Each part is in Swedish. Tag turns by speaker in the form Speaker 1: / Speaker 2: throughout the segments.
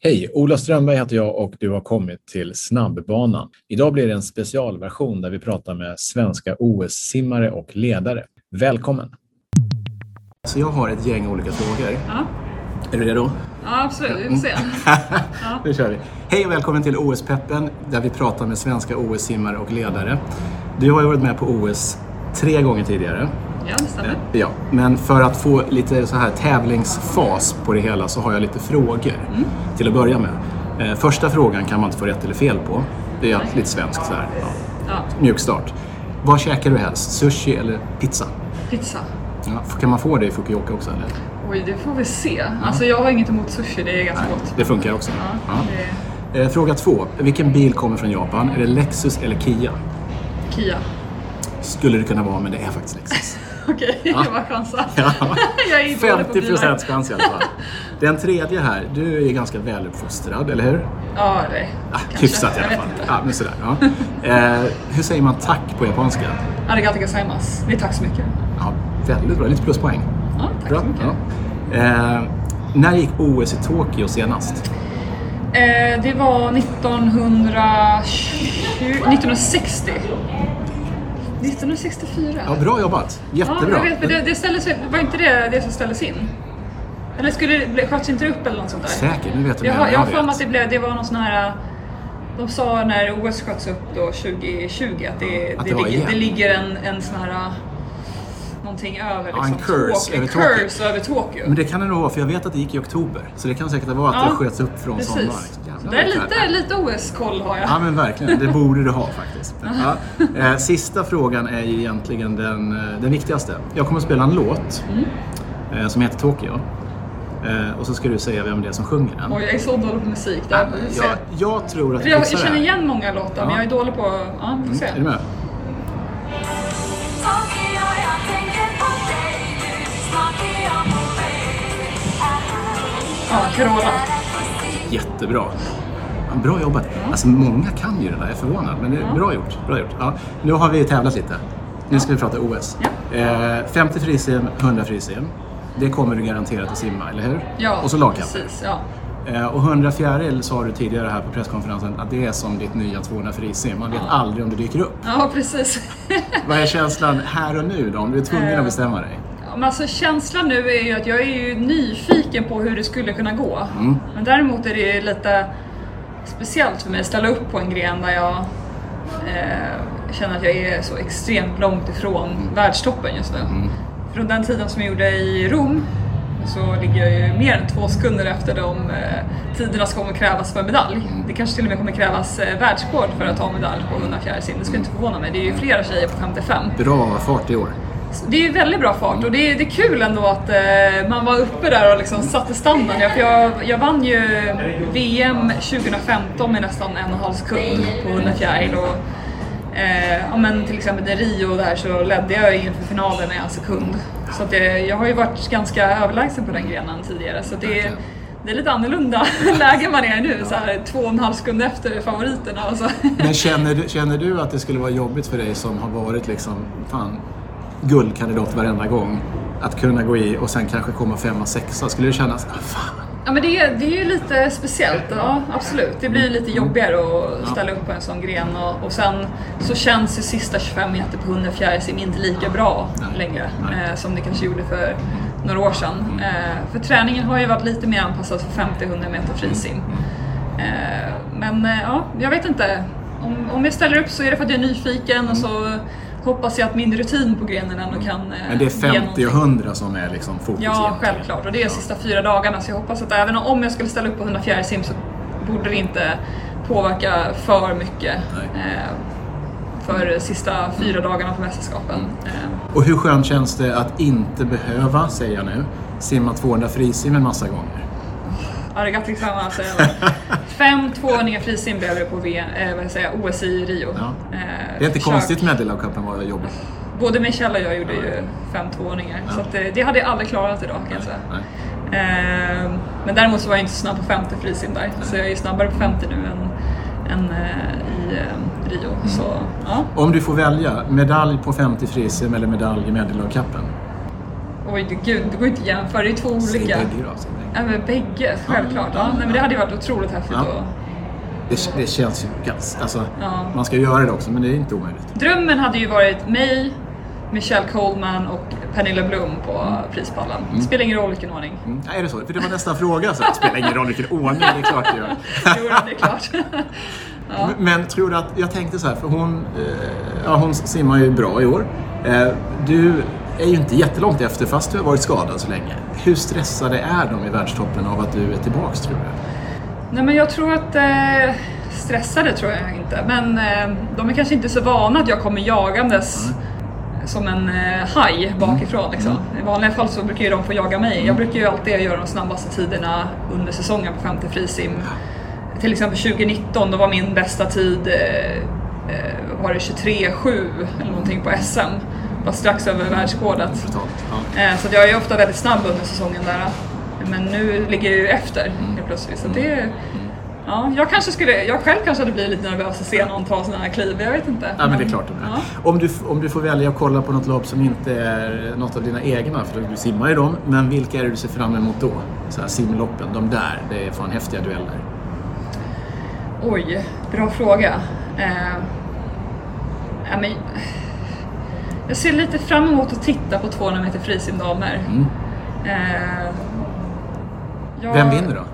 Speaker 1: Hej! Ola Strömberg heter jag och du har kommit till Snabbbanan. Idag blir det en specialversion där vi pratar med svenska OS-simmare och ledare. Välkommen! Så jag har ett gäng olika frågor.
Speaker 2: Ja,
Speaker 1: Är du redo?
Speaker 2: ja absolut. Vi får se.
Speaker 1: Nu kör vi. Hej och välkommen till OS-peppen där vi pratar med svenska OS-simmare och ledare. Du har ju varit med på OS tre gånger tidigare.
Speaker 2: Ja, det stämmer.
Speaker 1: Ja, men för att få lite så här tävlingsfas på det hela så har jag lite frågor till att börja med. Eh, Första frågan kan man inte få rätt eller fel på. Det är lite svenskt så här. Ja.
Speaker 2: Ja,
Speaker 1: Mjuk start. Vad käkar du helst? Sushi eller pizza?
Speaker 2: pizza.
Speaker 1: Ja, kan man få det i Fukuoka också eller?
Speaker 2: Oj, det får vi se. Alltså jag har inget emot sushi, det är ganska gott.
Speaker 1: Det funkar också.
Speaker 2: Ja,
Speaker 1: Ja.
Speaker 2: det
Speaker 1: Eh, Fråga två. Vilken bil kommer från Japan? Är det Lexus eller Kia?
Speaker 2: Kia.
Speaker 1: Skulle det kunna vara, men det är faktiskt Lexus.
Speaker 2: Okej, det var chansa.
Speaker 1: Ja.
Speaker 2: jag är dålig på
Speaker 1: 50
Speaker 2: bilar.
Speaker 1: procents chans i alla fall. Den tredje här, du är ganska väluppfostrad, eller hur?
Speaker 2: Ja, det
Speaker 1: Ah,
Speaker 2: kanske.
Speaker 1: hyfsat i alla fall. Ja, men sådär, ja. eh, hur säger man tack på japanska?
Speaker 2: Arigato gozaimasu. Det är tack så mycket.
Speaker 1: Ja, väldigt bra, lite pluspoäng.
Speaker 2: Ja, tack
Speaker 1: Bra.
Speaker 2: så mycket.
Speaker 1: Ja. Eh, när gick OS i Tokyo senast?
Speaker 2: Eh, det var 1920, 1960. 1964.
Speaker 1: Ja, bra jobbat.
Speaker 2: Ja,
Speaker 1: Jättebra.
Speaker 2: jag vet, men det, det ställdes, var inte det det som ställdes in? Eller skulle det, sköts inte upp eller något sånt där?
Speaker 1: Säkert, nu vet du
Speaker 2: Jag
Speaker 1: mer än
Speaker 2: jag har
Speaker 1: jag
Speaker 2: för mig att det, blev, det var någon sån här... De sa när OS sköts upp då 2020 att det,
Speaker 1: Att
Speaker 2: det,
Speaker 1: det
Speaker 2: ligger, det ligger en, en sån här... Någonting över
Speaker 1: Ja, en
Speaker 2: liksom,
Speaker 1: curse över
Speaker 2: En
Speaker 1: Tokyo.
Speaker 2: curse över Tokyo.
Speaker 1: Men det kan det nog vara, för jag vet att det gick i oktober. Så det kan säkert vara att
Speaker 2: Ja,
Speaker 1: det sköts upp från sommaren. Liksom.
Speaker 2: Det är lite, lite OS-koll har jag.
Speaker 1: Ja men verkligen, det borde du ha faktiskt. Ja. Eh, Sista frågan är ju egentligen den, eh, den viktigaste. Jag kommer att spela en låt
Speaker 2: Mm.
Speaker 1: eh, som heter Tokyo. Och så ska du säga vem det är som sjunger den.
Speaker 2: Oj, jag är så dålig på musik.
Speaker 1: Ja, jag, jag tror att du
Speaker 2: jag, jag känner igen många låtar men
Speaker 1: Ja.
Speaker 2: jag är dålig på... Ja, vi får se.
Speaker 1: Är du med?
Speaker 2: Ja, Carola.
Speaker 1: Jättebra. Bra jobbat. Alltså många kan ju det där, jag är förvånad. Men det är bra gjort. Bra gjort. Ja, nu har vi tävlat lite. Nu ska vi prata OS. Eh, 50 frisim, 100 frisim. Det kommer du garanterat att simma, eller hur?
Speaker 2: Ja,
Speaker 1: Och så lagkamp.
Speaker 2: precis. Ja.
Speaker 1: Eh, Och 100 fjäril sa du tidigare här på presskonferensen att det är som ditt nya 200 frisim. Man vet aldrig om det dyker upp.
Speaker 2: ja, precis.
Speaker 1: Vad är känslan här och nu då? Om du är tvungen att bestämma dig?
Speaker 2: Men alltså, känslan nu är ju att jag är ju nyfiken på hur det skulle kunna gå.
Speaker 1: Mm.
Speaker 2: Men däremot är det lite speciellt för mig att ställa upp på en gren där jag eh, känner att jag är så extremt långt ifrån världstoppen just nu.
Speaker 1: Mm.
Speaker 2: Från den tiden som jag gjorde i Rom så ligger jag ju mer än två sekunder efter de eh, tiderna som kommer krävas för medalj.
Speaker 1: Mm.
Speaker 2: Det kanske till och med kommer krävas eh, världsrekord för att ta medalj på 100 fjärilsim. Det skulle inte förvåna mig. Det är ju flera tjejer på 55.
Speaker 1: Bra fart i år.
Speaker 2: Det är väldigt bra fart och det är, det är kul ändå att eh, man var uppe där och liksom satte standarden. Ja, för jag, jag vann ju VM 2015 med nästan en och en halv sekund på 100 fjäril och eh, ja, men till exempel i Rio där så ledde jag inför finalen med en sekund. Så det, jag har ju varit ganska överlägsen på den grenen tidigare så det, är- det är lite annorlunda läge man är nu, så här, två och en halv sekund efter favoriterna.
Speaker 1: Men känner känner du att det skulle vara jobbigt för dig som har varit liksom, fan, guldkandidat varenda gång? Att kunna gå i och sen kanske komma femma, sexa. Skulle du känna att ah, fan,
Speaker 2: Ja men det är, det är ju lite speciellt, ja absolut. Det blir lite jobbigare att ställa upp på en sån gren och, och sen så känns ju sista 25 meter på 100 fjärilsim inte lika bra längre eh, som det kanske gjorde för några år sedan. Eh, för träningen har ju varit lite mer anpassad för 50-100 meter frisim. Eh, men eh, ja, jag vet inte. Om, om jag ställer upp så är det för att jag är nyfiken och så hoppas jag att min rutin på grenen ändå kan eh,
Speaker 1: men det är
Speaker 2: ge
Speaker 1: 50
Speaker 2: någonting.
Speaker 1: och 100 som är liksom fokus
Speaker 2: Ja,
Speaker 1: egentligen.
Speaker 2: självklart. Och det är de sista fyra dagarna så jag hoppas att även om jag skulle ställa upp på 100 fjärilsim så borde det inte påverka för mycket eh, för sista fyra dagarna på mästerskapen. Eh,
Speaker 1: Och hur skönt känns det att inte behöva, säger jag nu, simma 200 frisim en massa gånger?
Speaker 2: Arigato tillsammans. eh, Fem tvåhundringar frisim blev det på v, eh, vad säger OS i Rio.
Speaker 1: Ja.
Speaker 2: Eh,
Speaker 1: Det är inte
Speaker 2: försök-
Speaker 1: konstigt Medelhavscupen var jobbigt.
Speaker 2: Både Michelle och jag gjorde ju fem tvåhundringar. Så att, eh, det hade jag aldrig klarat idag kan jag säga.
Speaker 1: Nej.
Speaker 2: Eh, men däremot så var jag inte så snabb på 50 frisim där. Så jag är ju snabbare på 50 nu än, än eh, i eh, Rio.
Speaker 1: Mm.
Speaker 2: Så ja.
Speaker 1: Om du får välja, medalj på 50 frisim eller medalj i Medelhavscupen?
Speaker 2: Oj, det- gud, det går inte att jämföra. Det är två
Speaker 1: Säg
Speaker 2: olika.
Speaker 1: bägge då. säg bägge.
Speaker 2: Ja, men bägge, självklart. Ja, nej, men det hade ju varit otroligt häftigt.
Speaker 1: Ja. Det, det känns ju ganska... Alltså,
Speaker 2: Ja.
Speaker 1: Man ska göra det också, men det är inte omöjligt.
Speaker 2: Drömmen hade ju varit mig, Michelle Coleman och Pernilla Blom på prispallen. Det spelar ingen roll vilken ordning.
Speaker 1: Mm. Ja, är det så? För det var nästa fråga. Så det spelar ingen roll vilken ordning, det är klart det gör.
Speaker 2: Jo, det är klart.
Speaker 1: Men- Men tror du att, jag tänkte så här, för hon, eh, ja, hon simmar ju bra i år. Eh, du är ju inte jättelångt efter fast du har varit skadad så länge. Hur stressade är de i världstoppen av att du är tillbaks tror du?
Speaker 2: Nej men jag tror att eh, stressade tror jag inte, men eh, de är kanske inte så vana att jag kommer jagandes som en eh, haj bakifrån. Liksom. I vanliga fall så brukar ju de få jaga mig. Jag brukar ju alltid göra de snabbaste tiderna under säsongen på 50 frisim. Till exempel 2019, då var min bästa tid eh, eh, var det 23,7 eller någonting på SM. Var strax över världsrekordet.
Speaker 1: Ja.
Speaker 2: Eh, Så jag är ofta väldigt snabb under säsongen där. Men nu ligger jag ju efter helt plötsligt. Så det, ja, jag, kanske skulle, jag själv kanske hade blivit lite nervös att se någon ta sådana här kliv. Jag vet inte.
Speaker 1: Ja, men det är klart är.
Speaker 2: Ja.
Speaker 1: Om, du, om du får välja att kolla på något lopp som inte är något av dina egna, för du simmar ju dem, men vilka är det du ser fram emot då? Så här, simloppen, de där, det är fan häftiga dueller.
Speaker 2: Oj, bra fråga. Eh, ja, men, jag ser lite fram emot att titta på 200 meter frisimdamer.
Speaker 1: Mm.
Speaker 2: Eh, jag-
Speaker 1: Vem vinner då?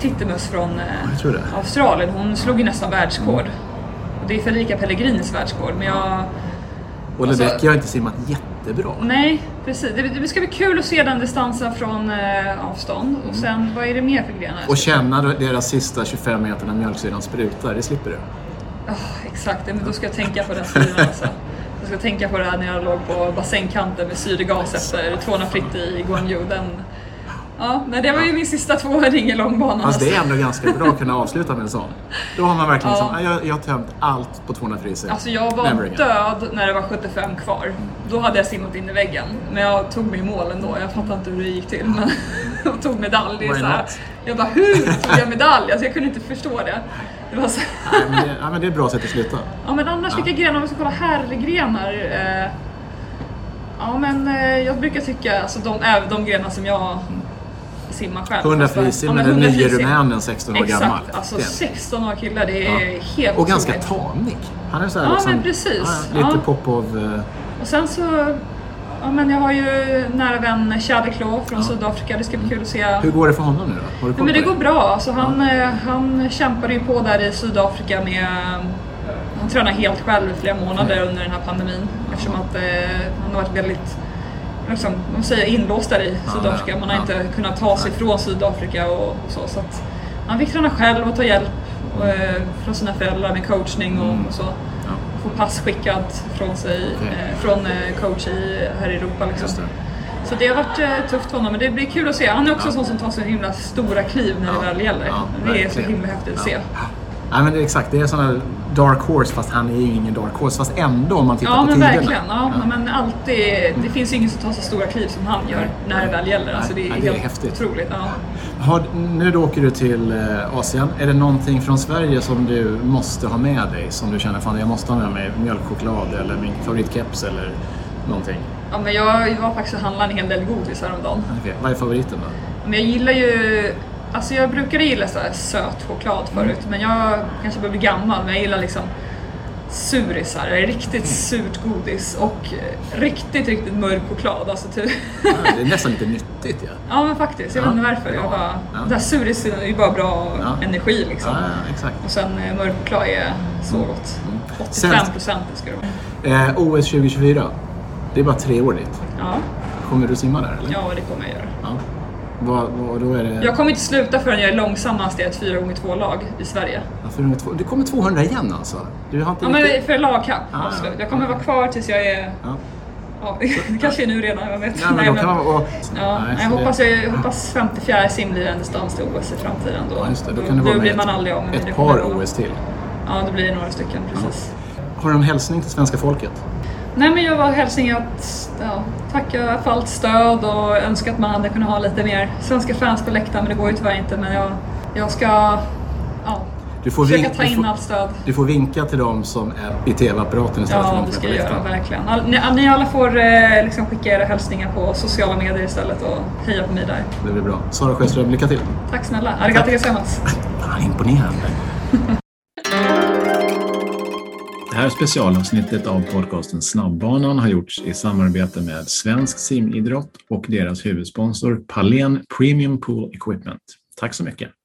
Speaker 2: Tittemus från eh. Australien, hon slog ju nästan världsrekord. Och det är Federica Pellegrinis världsrekord, men jag...
Speaker 1: Och
Speaker 2: Alltså-
Speaker 1: Ledecky har inte simmat jättebra.
Speaker 2: Nej, precis. Det, det ska bli kul att se den distansen från eh, avstånd. Och sen, vad är det mer för grenar?
Speaker 1: Och känna deras sista 25 meter när mjölksyran sprutar, det slipper du.
Speaker 2: Ah, exakt, men då ska jag tänka på den syran alltså. Ska tänka på det här när jag låg på bassängkanten med syrgas efter 200 fritt i Guangzhou. Den... Ja, nej, det var ju min sista två ring i långbanan.
Speaker 1: Alltså det är ändå ganska bra att kunna avsluta med en sån. Då har man verkligen
Speaker 2: Ja.
Speaker 1: liksom, "Ja, jag, jag har tömt allt på 200 friser.
Speaker 2: Alltså jag var
Speaker 1: Never again."
Speaker 2: död när det var 75 kvar. Då hade jag simmat in i väggen. Men jag tog mig i mål ändå. Jag fattar inte hur det gick till. Men jag tog medalj. Så? Jag bara, hur tog jag medalj? Alltså jag kunde inte förstå det. Det var så
Speaker 1: Nej, men det, ja, men det är ett bra sätt att sluta.
Speaker 2: Ja men annars vilka grenar, om vi ska kolla herrgrenar. Eh, ja men eh, jag brukar tycka, alltså de, även de grenar som jag simmar själv.
Speaker 1: 100
Speaker 2: Fast-
Speaker 1: frisim
Speaker 2: ja,
Speaker 1: med den
Speaker 2: 100
Speaker 1: nye rumänen 16 år
Speaker 2: Exakt,
Speaker 1: gammal.
Speaker 2: alltså
Speaker 1: Det-
Speaker 2: 16 år killar, det är
Speaker 1: Ja.
Speaker 2: helt
Speaker 1: Och ganska
Speaker 2: otroligt.
Speaker 1: tanig. Han är så här
Speaker 2: Ja,
Speaker 1: liksom,
Speaker 2: men precis.
Speaker 1: ja, lite
Speaker 2: Ja.
Speaker 1: pop av... eh,
Speaker 2: Och sen så, ja men jag har ju nära vän Chadeklo från Sydafrika, det ska bli kul att se.
Speaker 1: Hur går det för honom nu då?
Speaker 2: Ja,
Speaker 1: koll
Speaker 2: men det går bra. Alltså, han, eh, han kämpade ju på där i Sydafrika med... Han tränar helt själv i flera månader
Speaker 1: Mm.
Speaker 2: under den här pandemin. Eftersom att eh, han har varit väldigt liksom, man säger inlåst där i Sydafrika. Man har
Speaker 1: ja.
Speaker 2: inte kunnat ta sig från Sydafrika och, och så. så han fick träna själv och ta hjälp eh, från sina föräldrar med coachning och, och så.
Speaker 1: Mm. Ja,
Speaker 2: Få pass skickat från sig,
Speaker 1: Okej.
Speaker 2: eh, från eh, coach i, här i Europa. Liksom. Så det har varit eh, tufft för honom, men det blir kul att se. Han är också
Speaker 1: Ja.
Speaker 2: sån som tar så himla stora kliv när
Speaker 1: Ja.
Speaker 2: det väl gäller.
Speaker 1: Ja,
Speaker 2: det är så himla häftigt att
Speaker 1: Ja.
Speaker 2: se.
Speaker 1: Nej men det är exakt, det är sådana dark horse fast han är ju ingen dark horse. Fast ändå om man tittar
Speaker 2: Ja
Speaker 1: på
Speaker 2: men
Speaker 1: tiderna.
Speaker 2: verkligen. Ja,
Speaker 1: Ja.
Speaker 2: Men alltid, det finns ju ingen som tar så stora kliv som han gör
Speaker 1: Nej.
Speaker 2: när det väl gäller. Alltså, det är
Speaker 1: Nej, det är
Speaker 2: helt
Speaker 1: häftigt.
Speaker 2: otroligt. Ja.
Speaker 1: Har, nu då åker du till eh, Asien. Är det någonting från Sverige som du måste ha med dig? Som du känner, fan jag måste ha med mig mjölkchoklad eller min favoritkeps eller någonting?
Speaker 2: Ja, men jag var faktiskt och handlade en hel del godis häromdagen.
Speaker 1: Okej, vad är favoriten då?
Speaker 2: Men jag gillar ju... Alltså jag brukade gilla så här söt choklad förut, men jag kanske börjar bli gammal, men jag gillar liksom surisar, riktigt surt godis och riktigt, riktigt mörk choklad. Alltså typ.
Speaker 1: Ja, det är nästan lite nyttigt ja.
Speaker 2: Ja men faktiskt, jag
Speaker 1: Ja,
Speaker 2: vet inte varför. Jag bara,
Speaker 1: Ja.
Speaker 2: Det här surisen är ju bara bra
Speaker 1: Ja.
Speaker 2: energi liksom. Och sen eh, mörk choklad är så gott.
Speaker 1: Mm.
Speaker 2: 85 procent ska det vara.
Speaker 1: Eh, OS 2024. Det är bara tre år dit.
Speaker 2: Ja,
Speaker 1: Kommer du simma där eller?
Speaker 2: ja, det kommer jag göra.
Speaker 1: Ja. Vad, vad, då är det...
Speaker 2: Jag kommer inte sluta förrän jag är långsammast i ett 4x2-lag i Sverige.
Speaker 1: Ja, för nummer två. Det kommer 200 igen alltså? Du har inte
Speaker 2: Ja, men
Speaker 1: riktigt...
Speaker 2: för lagkapp,
Speaker 1: Ah,
Speaker 2: absolut.
Speaker 1: ja.
Speaker 2: Jag kommer vara kvar tills jag är...
Speaker 1: Ja.
Speaker 2: Ja, det kanske är nu redan, jag vet.
Speaker 1: Ja, men då kan. Och...
Speaker 2: Ja,
Speaker 1: Nej,
Speaker 2: jag, hoppas, jag hoppas 54 sim blir en distans till OS i framtiden. Då,
Speaker 1: Ja, just det. Då kan det vara
Speaker 2: blir man aldrig av det
Speaker 1: ett par
Speaker 2: vara-
Speaker 1: OS till.
Speaker 2: Ja, det blir några stycken, precis.
Speaker 1: Har du en hälsning till svenska folket?
Speaker 2: Nej men jag var hälsning att ja, tacka för allt stöd och önska att man hade kunnat ha lite mer svenska fans på läktaren men det går ju tyvärr inte men jag, jag ska ja,
Speaker 3: Du får,
Speaker 2: Försöka ta in
Speaker 3: får,
Speaker 2: allt stöd.
Speaker 3: du får vinka till dem som är vid TV-apparaten istället för
Speaker 2: Ja,
Speaker 3: de
Speaker 2: det ska jag göra, verkligen. All, ni, ni alla får eh, liksom skicka era hälsningar på sociala medier istället och heja på mig där.
Speaker 3: Det blir bra. Sara Sjöström, lycka till!
Speaker 2: Tack snälla. Arigato gozaimasu.
Speaker 3: Imponerande!
Speaker 1: Det här specialavsnittet av podcasten Snabbbanan har gjorts i samarbete med Svensk simidrott och deras huvudsponsor Palen Premium Pool Equipment. Tack så mycket!